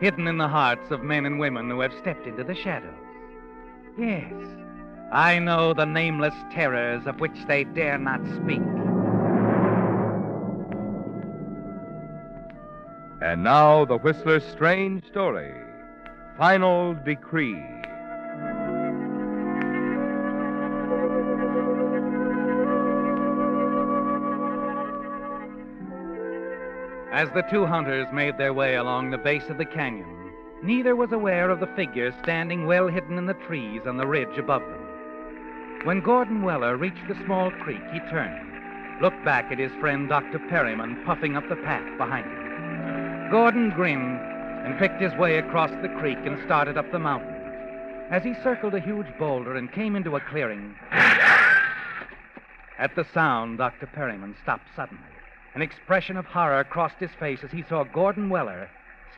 hidden in the hearts of men and women who have stepped into the shadows. Yes, I know the nameless terrors of which they dare not speak. And now, the Whistler's strange story Final Decree. As the two hunters made their way along the base of the canyon, neither was aware of the figure standing well hidden in the trees on the ridge above them. When Gordon Weller reached the small creek, he turned, looked back at his friend Dr. Perryman puffing up the path behind him. Gordon grinned and picked his way across the creek and started up the mountain. As he circled a huge boulder and came into a clearing, at the sound, Dr. Perryman stopped suddenly. An expression of horror crossed his face as he saw Gordon Weller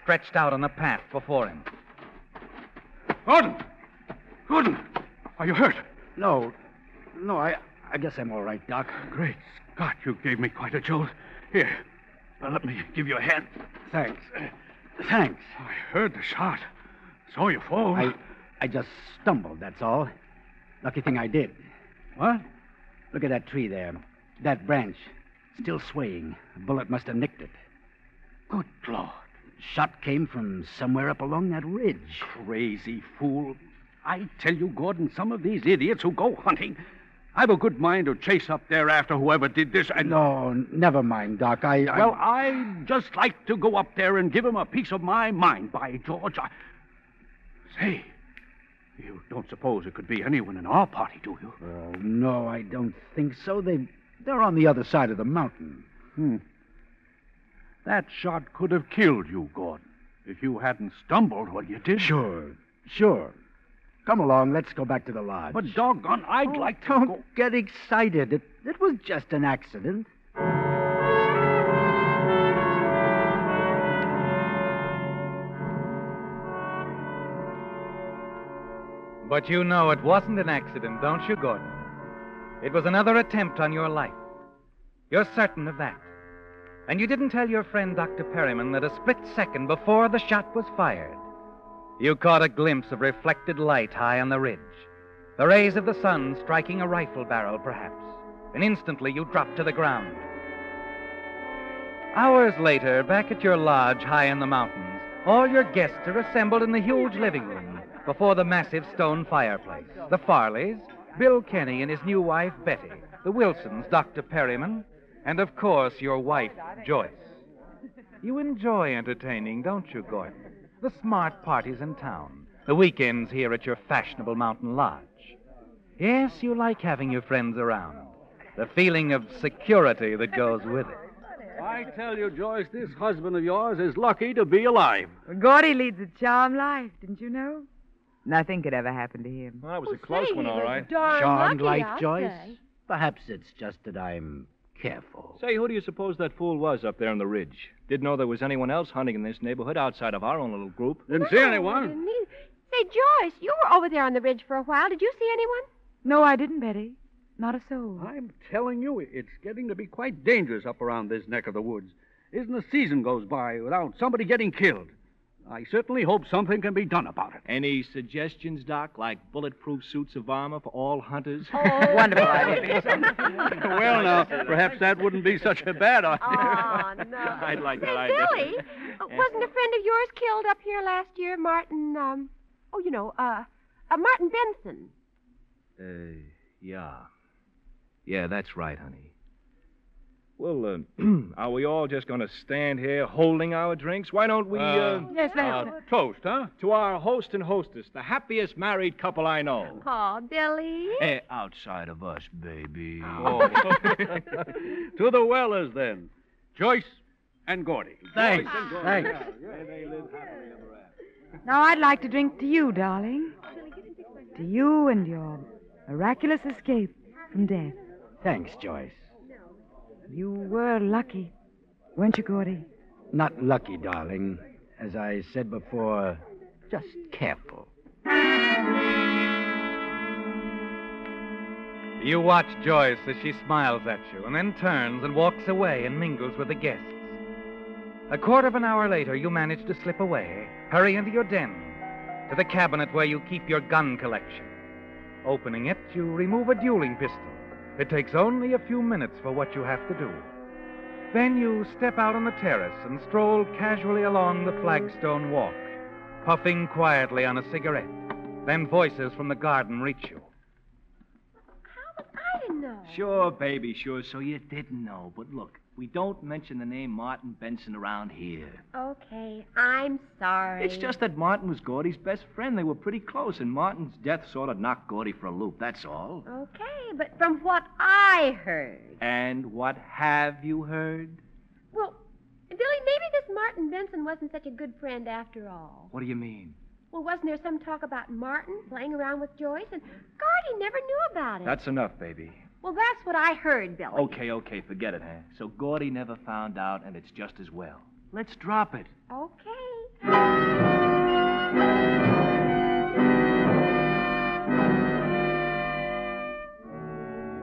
stretched out on the path before him. Gordon! Gordon! Are you hurt? No. No, I, I guess I'm all right, Doc. Great Scott, you gave me quite a jolt. Here, now let me give you a hand. Thanks. Thanks. I heard the shot. Saw you fall. I, I just stumbled, that's all. Lucky thing I did. What? Look at that tree there. That branch. Still swaying. A bullet must have nicked it. Good Lord. Shot came from somewhere up along that ridge. Crazy fool. I tell you, Gordon, some of these idiots who go hunting. I've a good mind to chase up there after whoever did this and. No, never mind, Doc. I. I... Well, I'd just like to go up there and give him a piece of my mind, by George. I... Say, you don't suppose it could be anyone in our party, do you? No, I don't think so. They, they're on the other side of the mountain. Hmm. That shot could have killed you, Gordon, if you hadn't stumbled when you did. Sure, sure. Come along, let's go back to the lodge. But doggone, I'd Oh, like to don't go. get excited. It, it was just an accident. But you know it wasn't an accident, don't you, Gordon? It was another attempt on your life. You're certain of that. And you didn't tell your friend Dr. Perryman that a split second before the shot was fired, you caught a glimpse of reflected light high on the ridge. The rays of the sun striking a rifle barrel, perhaps. And instantly you dropped to the ground. Hours later, back at your lodge high in the mountains, all your guests are assembled in the huge living room before the massive stone fireplace. The Farleys, Bill Kenny and his new wife, Betty, the Wilsons, Dr. Perryman, and of course your wife, Joyce. You enjoy entertaining, don't you, Gordon? The smart parties in town, the weekends here at your fashionable mountain lodge. Yes, you like having your friends around. The feeling of security that goes with it. I tell you, Joyce, this husband of yours is lucky to be alive. Gordy leads a charmed life, didn't you know? Nothing could ever happen to him. Well, that was a close one, all right. Charmed lucky, life, I'll Joyce? say. Perhaps it's just that I'm careful. Say, who do you suppose that fool was up there on the ridge? Didn't know there was anyone else hunting in this neighborhood outside of our own little group. Didn't see No, I anyone. didn't. Say, Joyce, you were over there on the ridge for a while. Did you see anyone? No, I didn't, Betty. Not a soul. I'm telling you, it's getting to be quite dangerous up around this neck of the woods. Isn't a season goes by without somebody getting killed. I certainly hope something can be done about it. Any suggestions, Doc, like bulletproof suits of armor for all hunters? Oh, Wonderful idea. well, now, perhaps that wouldn't be such a bad idea. Oh, no. I'd like Say, that idea. Billy, uh, wasn't a friend of yours killed up here last year, Martin, um, oh, you know, uh, uh Martin Benson? Uh, yeah. Yeah, that's right, honey. Well, uh, are we all just going to stand here holding our drinks? Why don't we, uh, Yes, uh, toast, huh? To our host and hostess, the happiest married couple I know. Oh, Billy. Eh, outside of us, baby. Oh. to the Wellers, then. Joyce and Gordy. Thanks. Joyce and Gordy. Thanks. Now I'd like to drink to you, darling. To you and your miraculous escape from death. Thanks, Joyce. You were lucky, weren't you, Gordy? Not lucky, darling. As I said before, just careful. You watch Joyce as she smiles at you and then turns and walks away and mingles with the guests. A quarter of an hour later, you manage to slip away, hurry into your den, to the cabinet where you keep your gun collection. Opening it, you remove a dueling pistol. It takes only a few minutes for what you have to do. Then you step out on the terrace and stroll casually along the flagstone walk, puffing quietly on a cigarette. Then voices from the garden reach you. How would I know? Sure, baby, sure. So you didn't know. But look, we don't mention the name Martin Benson around here. Okay, I'm sorry. It's just that Martin was Gordy's best friend. They were pretty close, and Martin's death sort of knocked Gordy for a loop, that's all. Okay, but from what I heard. And what have you heard? Well, Billy, maybe this Martin Benson wasn't such a good friend after all. What do you mean? Well, wasn't there some talk about Martin playing around with Joyce? And Gordy never knew about it. That's enough, baby. Well, that's what I heard, Billy. Okay, okay, forget it, huh? So Gordy never found out, and it's just as well. Let's drop it. Okay.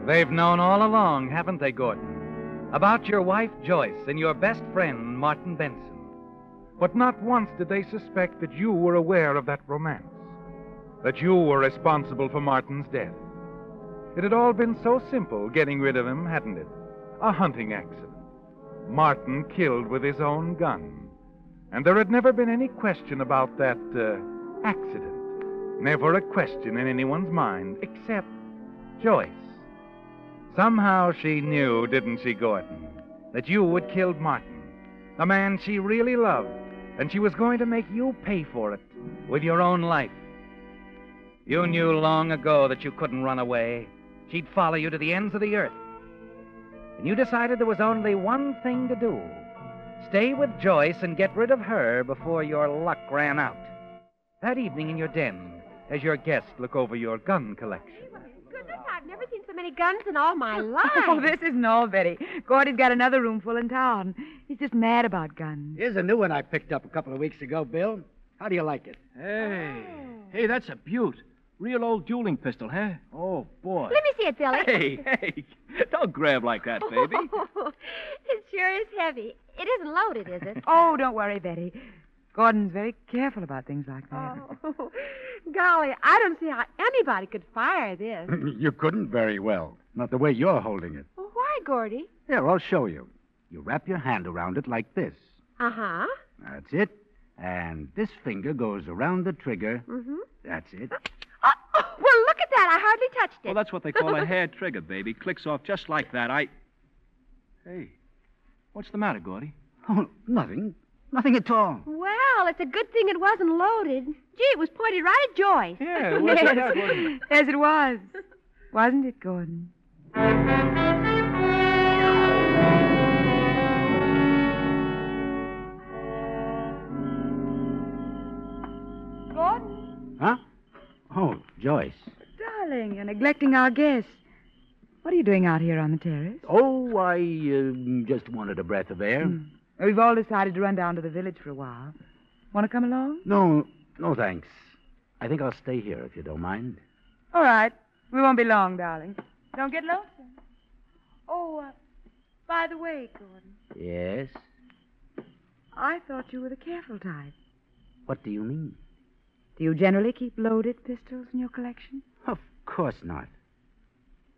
They've known all along, haven't they, Gordon? About your wife, Joyce, and your best friend, Martin Benson. But not once did they suspect that you were aware of that romance, that you were responsible for Martin's death. It had all been so simple getting rid of him, hadn't it? A hunting accident. Martin killed with his own gun. And there had never been any question about that uh, accident. Never a question in anyone's mind, except Joyce. Somehow she knew, didn't she, Gordon, that you had killed Martin, the man she really loved, and she was going to make you pay for it with your own life. You knew long ago that you couldn't run away. She'd follow you to the ends of the earth. And you decided there was only one thing to do stay with Joyce and get rid of her before your luck ran out. That evening in your den, as your guests look over your gun collection. Goodness, I've never seen so many guns in all my oh, life. Oh, this isn't all, Betty. Gordy's got another room full in town. He's just mad about guns. Here's a new one I picked up a couple of weeks ago, Bill. How do you like it? Hey, oh. hey, that's a beaut. Real old dueling pistol, huh? Oh, boy. Let me see it, Billy. Hey, hey, don't grab like that, baby. Oh, it sure is heavy. It isn't loaded, is it? Oh, don't worry, Betty. Gordon's very careful about things like that. Oh, golly, I don't see how anybody could fire this. you couldn't very well. Not the way you're holding it. well, why, Gordy? Here, I'll show you. You wrap your hand around it like this. Uh huh. That's it. And this finger goes around the trigger. Mm-hmm. That's it. Oh, oh, well, look at that. I hardly touched it. Well, that's what they call a hair trigger, baby. Clicks off just like that. I. Hey, what's the matter, Gordy? Oh, nothing. Nothing at all. Well, Well, it's a good thing it wasn't loaded. Gee, it was pointed right at Joyce. Yeah, it was like that, wasn't it? Yes, it was. Wasn't it, Gordon? Gordon? Huh? Oh, Joyce. Darling, you're neglecting our guests. What are you doing out here on the terrace? Oh, I uh, just wanted a breath of air. Hmm. We've all decided to run down to the village for a while. Want to come along? No, no, thanks. I think I'll stay here if you don't mind. All right. We won't be long, darling. Don't get lonesome. Oh, uh, by the way, Gordon, Yes? I thought you were the careful type. What do you mean? Do you generally keep loaded pistols in your collection? Of course not.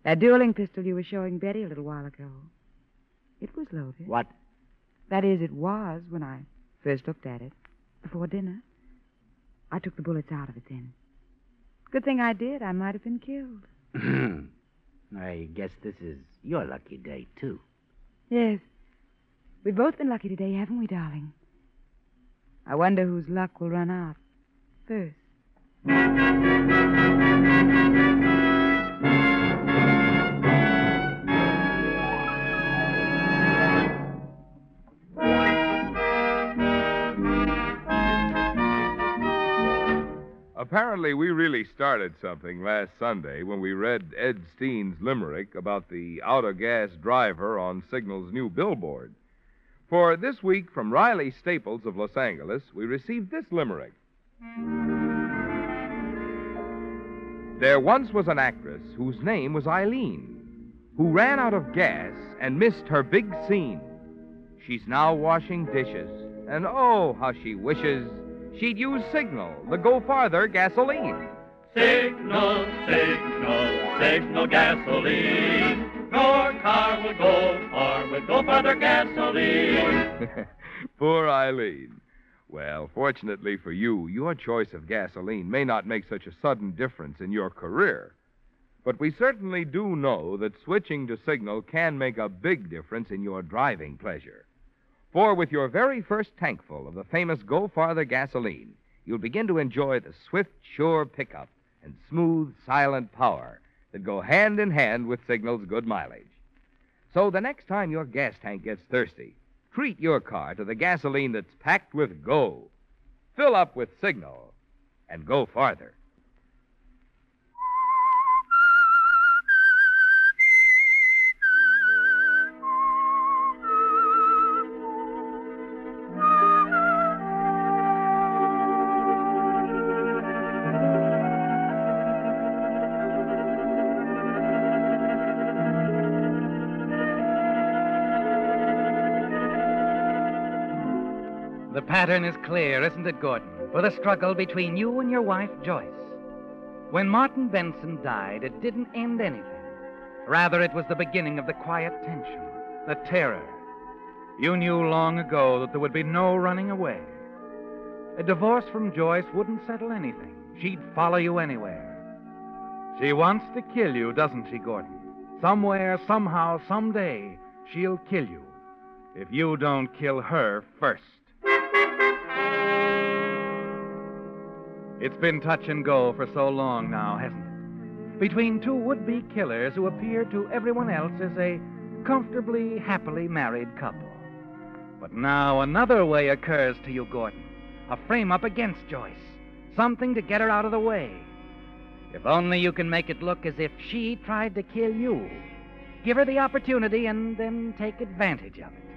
That dueling pistol you were showing Betty a little while ago. It was loaded. What? That is, it was when I first looked at it before dinner. I took the bullets out of it then. Good thing I did. I might have been killed. I guess this is your lucky day, too. Yes. We've both been lucky today, haven't we, darling? I wonder whose luck will run out first. Apparently, we really started something last Sunday when we read Ed Steen's limerick about the auto gas driver on Signal's new billboard. For this week, from Riley Staples of Los Angeles, we received this limerick. There once was an actress whose name was Eileen, who ran out of gas and missed her big scene. She's now washing dishes, and oh, how she wishes she'd use Signal, the Go Farther gasoline. Signal, signal, signal gasoline. Your car will go far with Go Farther gasoline. Poor Eileen. Well, fortunately for you, your choice of gasoline may not make such a sudden difference in your career. But we certainly do know that switching to Signal can make a big difference in your driving pleasure. For with your very first tankful of the famous Go Farther gasoline, you'll begin to enjoy the swift, sure pickup and smooth, silent power that go hand in hand with Signal's good mileage. So the next time your gas tank gets thirsty, treat your car to the gasoline that's packed with go. Fill up with Signal and go farther. The pattern is clear, isn't it, Gordon, for the struggle between you and your wife, Joyce? When Martin Benson died, it didn't end anything. Rather, it was the beginning of the quiet tension, the terror. You knew long ago that there would be no running away. A divorce from Joyce wouldn't settle anything. She'd follow you anywhere. She wants to kill you, doesn't she, Gordon? Somewhere, somehow, someday, she'll kill you. If you don't kill her first. It's been touch and go for so long now, hasn't it? Between two would be killers who appear to everyone else as a comfortably, happily married couple. But now another way occurs to you, Gordon. A frame up against Joyce. Something to get her out of the way. If only you can make it look as if she tried to kill you. Give her the opportunity and then take advantage of it.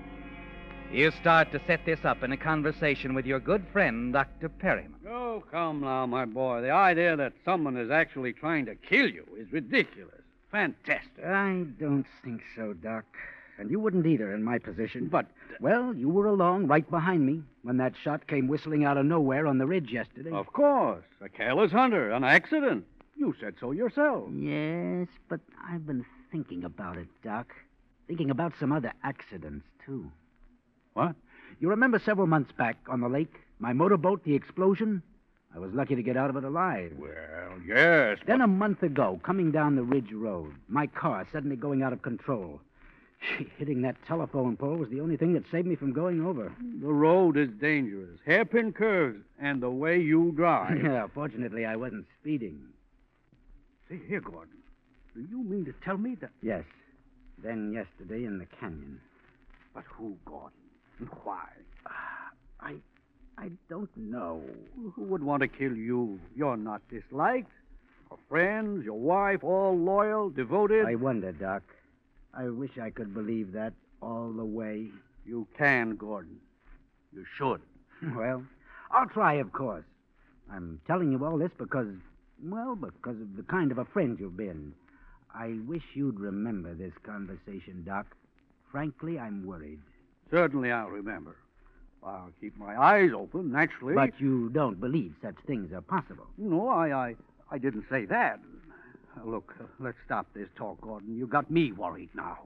You start to set this up in a conversation with your good friend, Dr. Perryman. Oh, come now, my boy. The idea that someone is actually trying to kill you is ridiculous. Fantastic. I don't think so, Doc. And you wouldn't either in my position. But, well, you were along right behind me when that shot came whistling out of nowhere on the ridge yesterday. Of course. A careless hunter, an accident. You said so yourself. Yes, but I've been thinking about it, Doc. Thinking about some other accidents, too. What? You remember several months back on the lake, my motorboat, the explosion? I was lucky to get out of it alive. Well, yes. Then a month ago, coming down the Ridge Road, my car suddenly going out of control. Gee, hitting that telephone pole was the only thing that saved me from going over. The road is dangerous. Hairpin curves. And the way you drive. yeah, fortunately, I wasn't speeding. See here, Gordon. Do you mean to tell me that. Yes. Then yesterday in the canyon. But who, Gordon? Why? Ah, I. I don't know. Who would want to kill you? You're not disliked. Your friends, your wife, all loyal, devoted. I wonder, Doc. I wish I could believe that all the way. You can, Gordon. You should. Well, I'll try, of course. I'm telling you all this because, well, because of the kind of a friend you've been. I wish you'd remember this conversation, Doc. Frankly, I'm worried. Certainly I'll remember. I'll keep my eyes open, naturally. But you don't believe such things are possible. No, I, I, I didn't say that. Look, let's stop this talk, Gordon. You got me worried now.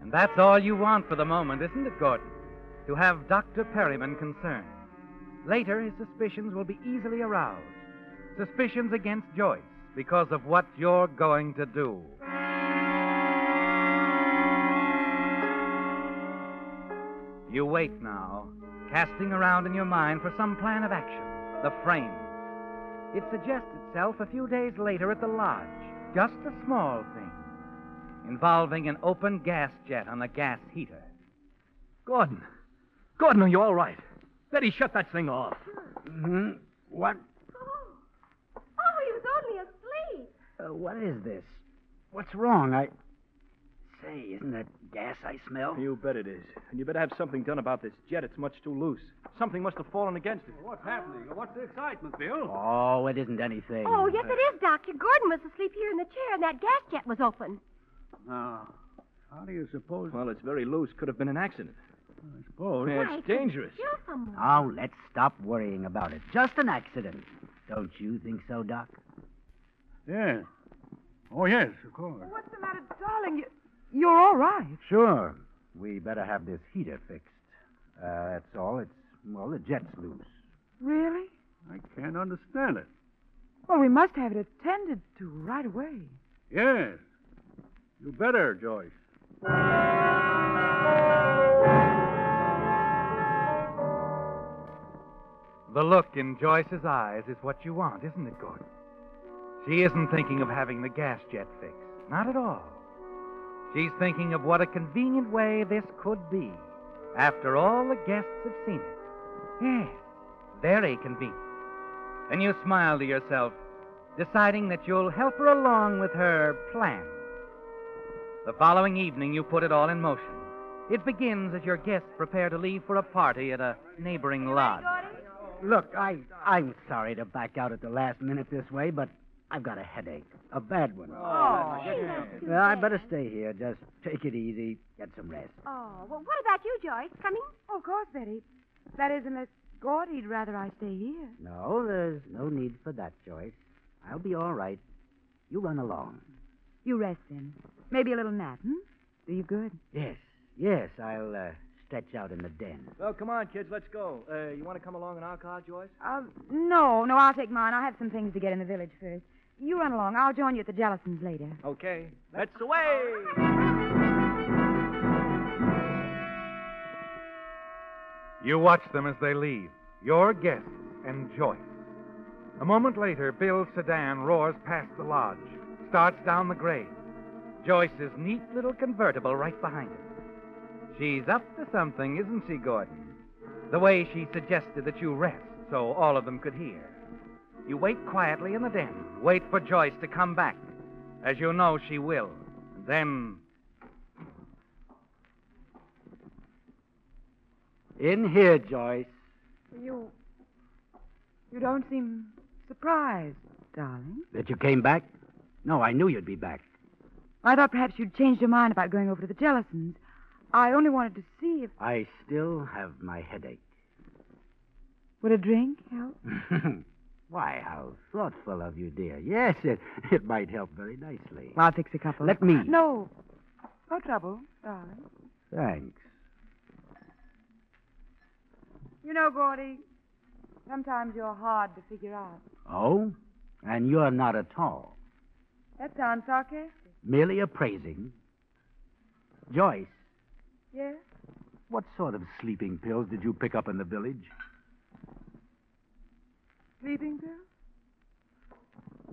And that's all you want for the moment, isn't it, Gordon? To have Dr. Perryman concerned. Later, his suspicions will be easily aroused. Suspicions against Joyce because of what you're going to do. You wait now, casting around in your mind for some plan of action, the frame. It suggests itself a few days later at the lodge, just a small thing, involving an open gas jet on a gas heater. Gordon. Gordon, are you all right? Betty, shut that thing off. Mm-hmm. What? Oh, he was only asleep. Uh, what is this? What's wrong? I. Say, isn't that gas I smell? You bet it is. And you better have something done about this jet. It's much too loose. Something must have fallen against it. What's happening? What's the excitement, Bill? Oh, it isn't anything. Oh, yes, it is, Doctor. Gordon was asleep here in the chair, and that gas jet was open. Now, how do you suppose? Well, it's very loose. Could have been an accident. I suppose. Yeah, it's it dangerous. Kill someone. Now, let's stop worrying about it. Just an accident. Don't you think so, Doc? Yes. Oh, yes, of course. What's the matter, darling? You, you're all right. Sure. We better have this heater fixed. Uh, that's all. It's, well, the jet's loose. Really? I can't understand it. Well, we must have it attended to right away. Yes. You better, Joyce. The look in Joyce's eyes is what you want, isn't it, Gordon? She isn't thinking of having the gas jet fixed. Not at all. She's thinking of what a convenient way this could be after all the guests have seen it. Yes, very convenient. And you smile to yourself, deciding that you'll help her along with her plan. The following evening, you put it all in motion. It begins as your guests prepare to leave for a party at a neighboring lodge. Look, I, I'm sorry to back out at the last minute this way, but I've got a headache. A bad one. Oh, gee, that's too Well, I bad. better stay here. Just take it easy. Get some rest. Oh, well, what about you, Joyce? Coming? Oh, of course, Betty. That is, unless Gordy'd rather I stay here. No, there's no need for that, Joyce. I'll be all right. You run along. You rest then. Maybe a little nap, hmm? Do you good? Yes, yes, I'll uh, stretch out in the den. Well, come on, kids. Let's go. Uh, you want to come along in our car, Joyce? Uh, no, no, I'll take mine. I have some things to get in the village first. You run along. I'll join you at the Jellisons later. Okay. Let's away. You watch them as they leave, your guests and Joyce. A moment later, Bill's sedan roars past the lodge, starts down the grade. Joyce's neat little convertible right behind it. She's up to something, isn't she, Gordon? The way she suggested that you rest so all of them could hear. You wait quietly in the den, wait for Joyce to come back, as you know she will. Then In here, Joyce. You. You don't seem surprised, darling. That you came back? No, I knew you'd be back. I thought perhaps you'd changed your mind about going over to the Jellisons. I only wanted to see if. I still have my headache. Would a drink help? Why, how thoughtful of you, dear. Yes, it, it might help very nicely. I'll fix a couple. Let me. No. No trouble, darling. Thanks. You know, Gordy, sometimes you're hard to figure out. Oh? And you're not at all. That sounds sarcastic. Merely appraising. Joyce, Yes? what sort of sleeping pills did you pick up in the village? Sleeping pills?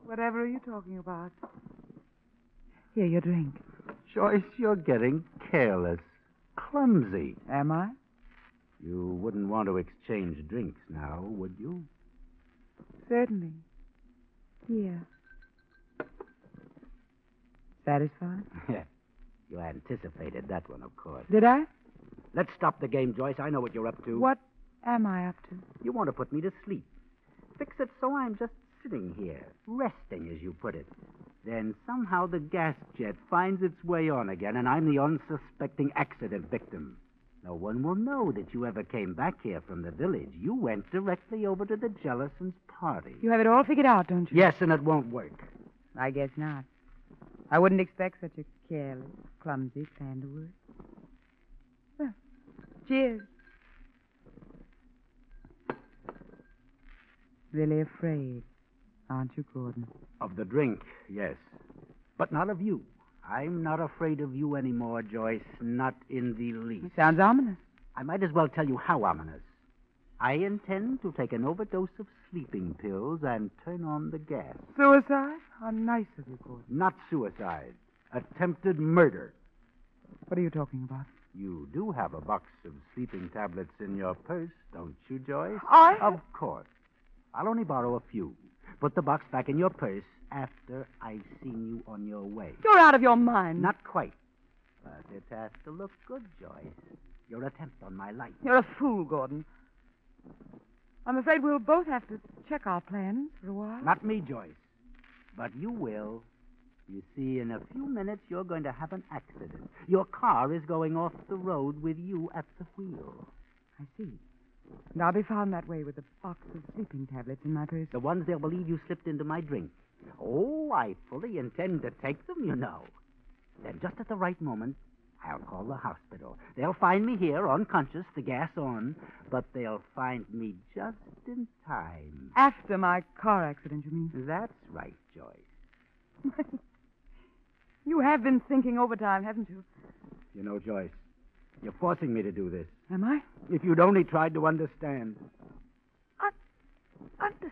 Whatever are you talking about? Here, your drink. Joyce, you're getting careless. Clumsy. Am I? You wouldn't want to exchange drinks now, would you? Certainly. Here. Satisfied? you anticipated that one, of course. Did I? Let's stop the game, Joyce. I know what you're up to. What am I up to? You want to put me to sleep. Fix it so I'm just sitting here, resting, as you put it. Then somehow the gas jet finds its way on again, and I'm the unsuspecting accident victim. No one will know that you ever came back here from the village. You went directly over to the Jellisons' party. You have it all figured out, don't you? Yes, and it won't work. I guess not. I wouldn't expect such a careless, clumsy plan to work. Well, cheers. Really afraid, aren't you, Gordon? Of the drink, yes. But not of you. I'm not afraid of you anymore, Joyce. Not in the least. Sounds ominous. I might as well tell you how ominous. I intend to take an overdose of sleeping pills and turn on the gas. Suicide? How nice of you, Gordon. Not suicide. Attempted murder. What are you talking about? You do have a box of sleeping tablets in your purse, don't you, Joyce? I- Of course. I'll only borrow a few. Put the box back in your purse after I've seen you on your way. You're out of your mind. Not quite. But it has to look good, Joyce. Your attempt on my life. You're a fool, Gordon. I'm afraid we'll both have to check our plans for a while. Not me, Joyce. But you will. You see, in a few minutes, you're going to have an accident. Your car is going off the road with you at the wheel. I see. And I'll be found that way with a box of sleeping tablets in my purse. The ones they'll believe you slipped into my drink. Oh, I fully intend to take them, you know. Then, just at the right moment, I'll call the hospital. They'll find me here, unconscious, the gas on, but they'll find me just in time. After my car accident, you mean? That's right, Joyce. you have been thinking overtime, haven't you? You know, Joyce, you're forcing me to do this. Am I? If you'd only tried to understand. Understand?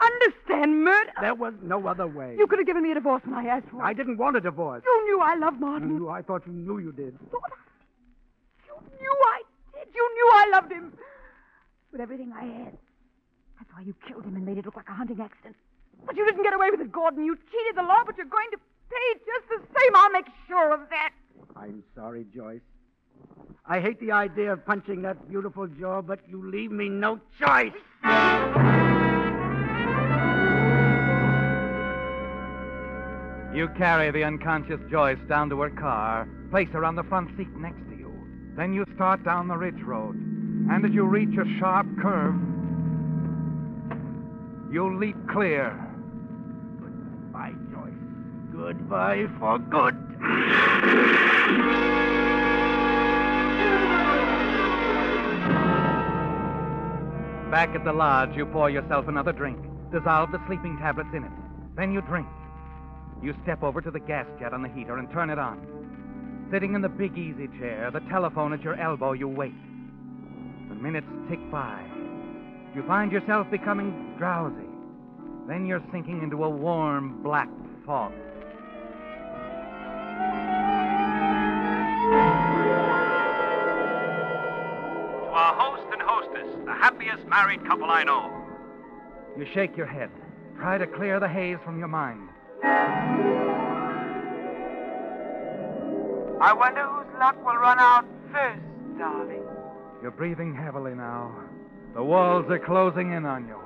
Understand murder? There was no other way. You could have given me a divorce when I asked for it. I didn't want a divorce. You knew I loved Martin. You, I thought you knew you did. Thought I, You knew I did. You knew I loved him. With everything I had. That's why you killed him and made it look like a hunting accident. But you didn't get away with it, Gordon. You cheated the law, but you're going to pay just the same. I'll make sure of that. I'm sorry, Joyce. I hate the idea of punching that beautiful jaw, but you leave me no choice. You carry the unconscious Joyce down to her car, place her on the front seat next to you. Then you start down the ridge road. And as you reach a sharp curve, you leap clear. Goodbye, Joyce. Goodbye for good. Back at the lodge, you pour yourself another drink, dissolve the sleeping tablets in it. Then you drink. You step over to the gas jet on the heater and turn it on. Sitting in the big easy chair, the telephone at your elbow, you wait. The minutes tick by. You find yourself becoming drowsy. Then you're sinking into a warm, black fog. Happiest married couple I know. You shake your head. Try to clear the haze from your mind. I wonder whose luck will run out first, darling. You're breathing heavily now. The walls are closing in on you.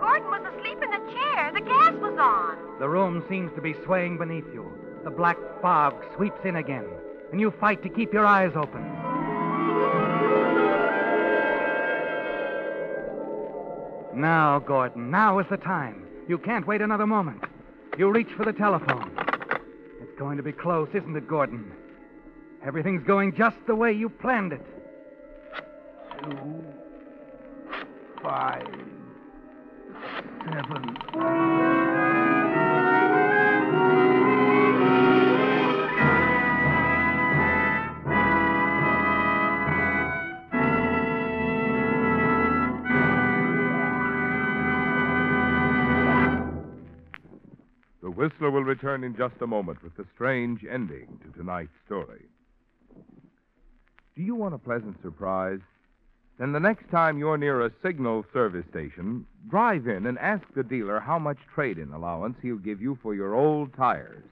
Gordon was asleep in the chair. The gas was on. The room seems to be swaying beneath you. The black fog sweeps in again, and you fight to keep your eyes open. Now, Gordon, now is the time. You can't wait another moment. You reach for the telephone. It's going to be close, isn't it, Gordon? Everything's going just the way you planned it. Two, five, seven. Whistler will return in just a moment with the strange ending to tonight's story. Do you want a pleasant surprise? Then the next time you're near a signal service station, drive in and ask the dealer how much trade in allowance he'll give you for your old tires.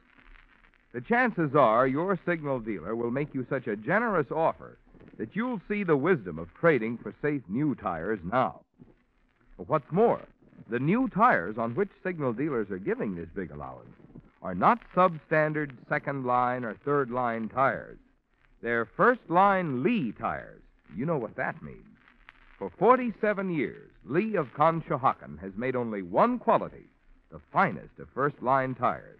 The chances are your signal dealer will make you such a generous offer that you'll see the wisdom of trading for safe new tires now. What's more, the new tires on which signal dealers are giving this big allowance are not substandard second line or third line tires. They're first line Lee tires. You know what that means. For 47 years, Lee of Conshohocken has made only one quality, the finest of first line tires.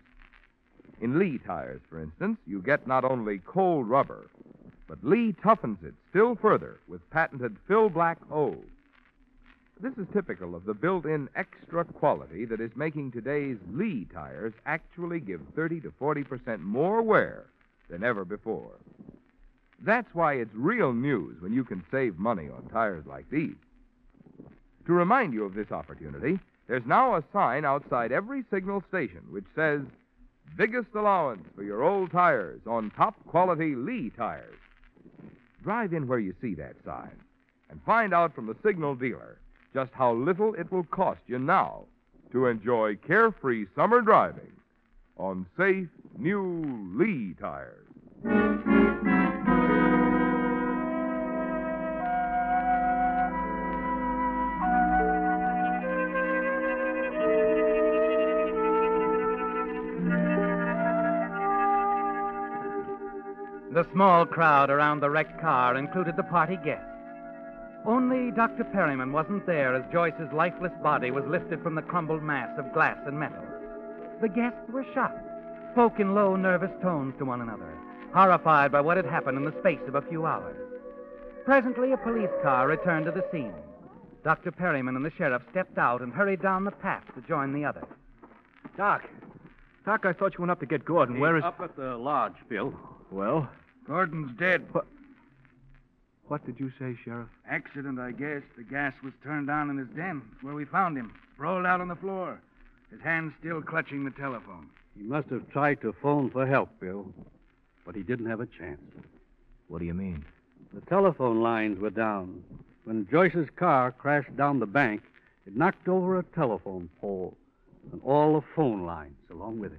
In Lee tires, for instance, you get not only cold rubber, but Lee toughens it still further with patented Philblack O. This is typical of the built in extra quality that is making today's Lee tires actually give 30 to 40% more wear than ever before. That's why it's real news when you can save money on tires like these. To remind you of this opportunity, there's now a sign outside every signal station which says, Biggest allowance for your old tires on top quality Lee tires. Drive in where you see that sign and find out from the signal dealer just how little it will cost you now to enjoy carefree summer driving on safe new Lee tires. The small crowd around the wrecked car included the party guests. Only Dr. Perryman wasn't there as Joyce's lifeless body was lifted from the crumbled mass of glass and metal. The guests were shocked, spoke in low, nervous tones to one another, horrified by what had happened in the space of a few hours. Presently, a police car returned to the scene. Dr. Perryman and the sheriff stepped out and hurried down the path to join the others. Doc. Doc, I thought you went up to get Gordon. Where is. Up at the lodge, Bill. Well, Gordon's dead. What? What did you say, Sheriff? Accident, I guess. The gas was turned on in his den. It's where we found him, sprawled out on the floor. His hand still clutching the telephone. He must have tried to phone for help, Bill. But he didn't have a chance. What do you mean? The telephone lines were down. When Joyce's car crashed down the bank, it knocked over a telephone pole and all the phone lines along with it.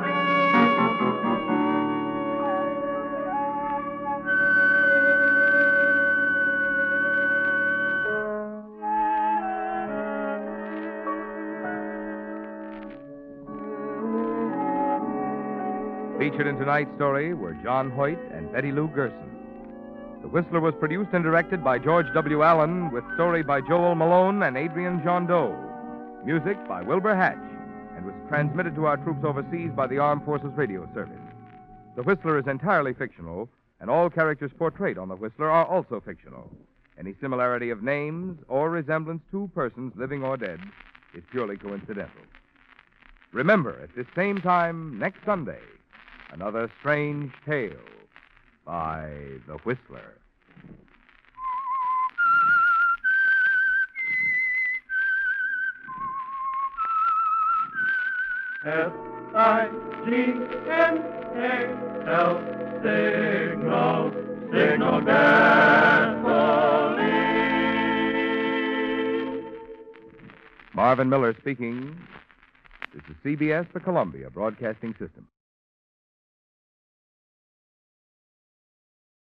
Featured in tonight's story were John Hoyt and Betty Lou Gerson. The Whistler was produced and directed by George W. Allen, with story by Joel Malone and Adrian Gendot. Music by Wilbur Hatch, and was transmitted to our troops overseas by the Armed Forces Radio Service. The Whistler is entirely fictional, and all characters portrayed on The Whistler are also fictional. Any similarity of names or resemblance to persons, living or dead, is purely coincidental. Remember, at this same time next Sunday, another strange tale by The Whistler. S-I-G-N-A-L, signal, signal gasoline. Marvin Miller speaking. This is CBS, the Columbia Broadcasting System.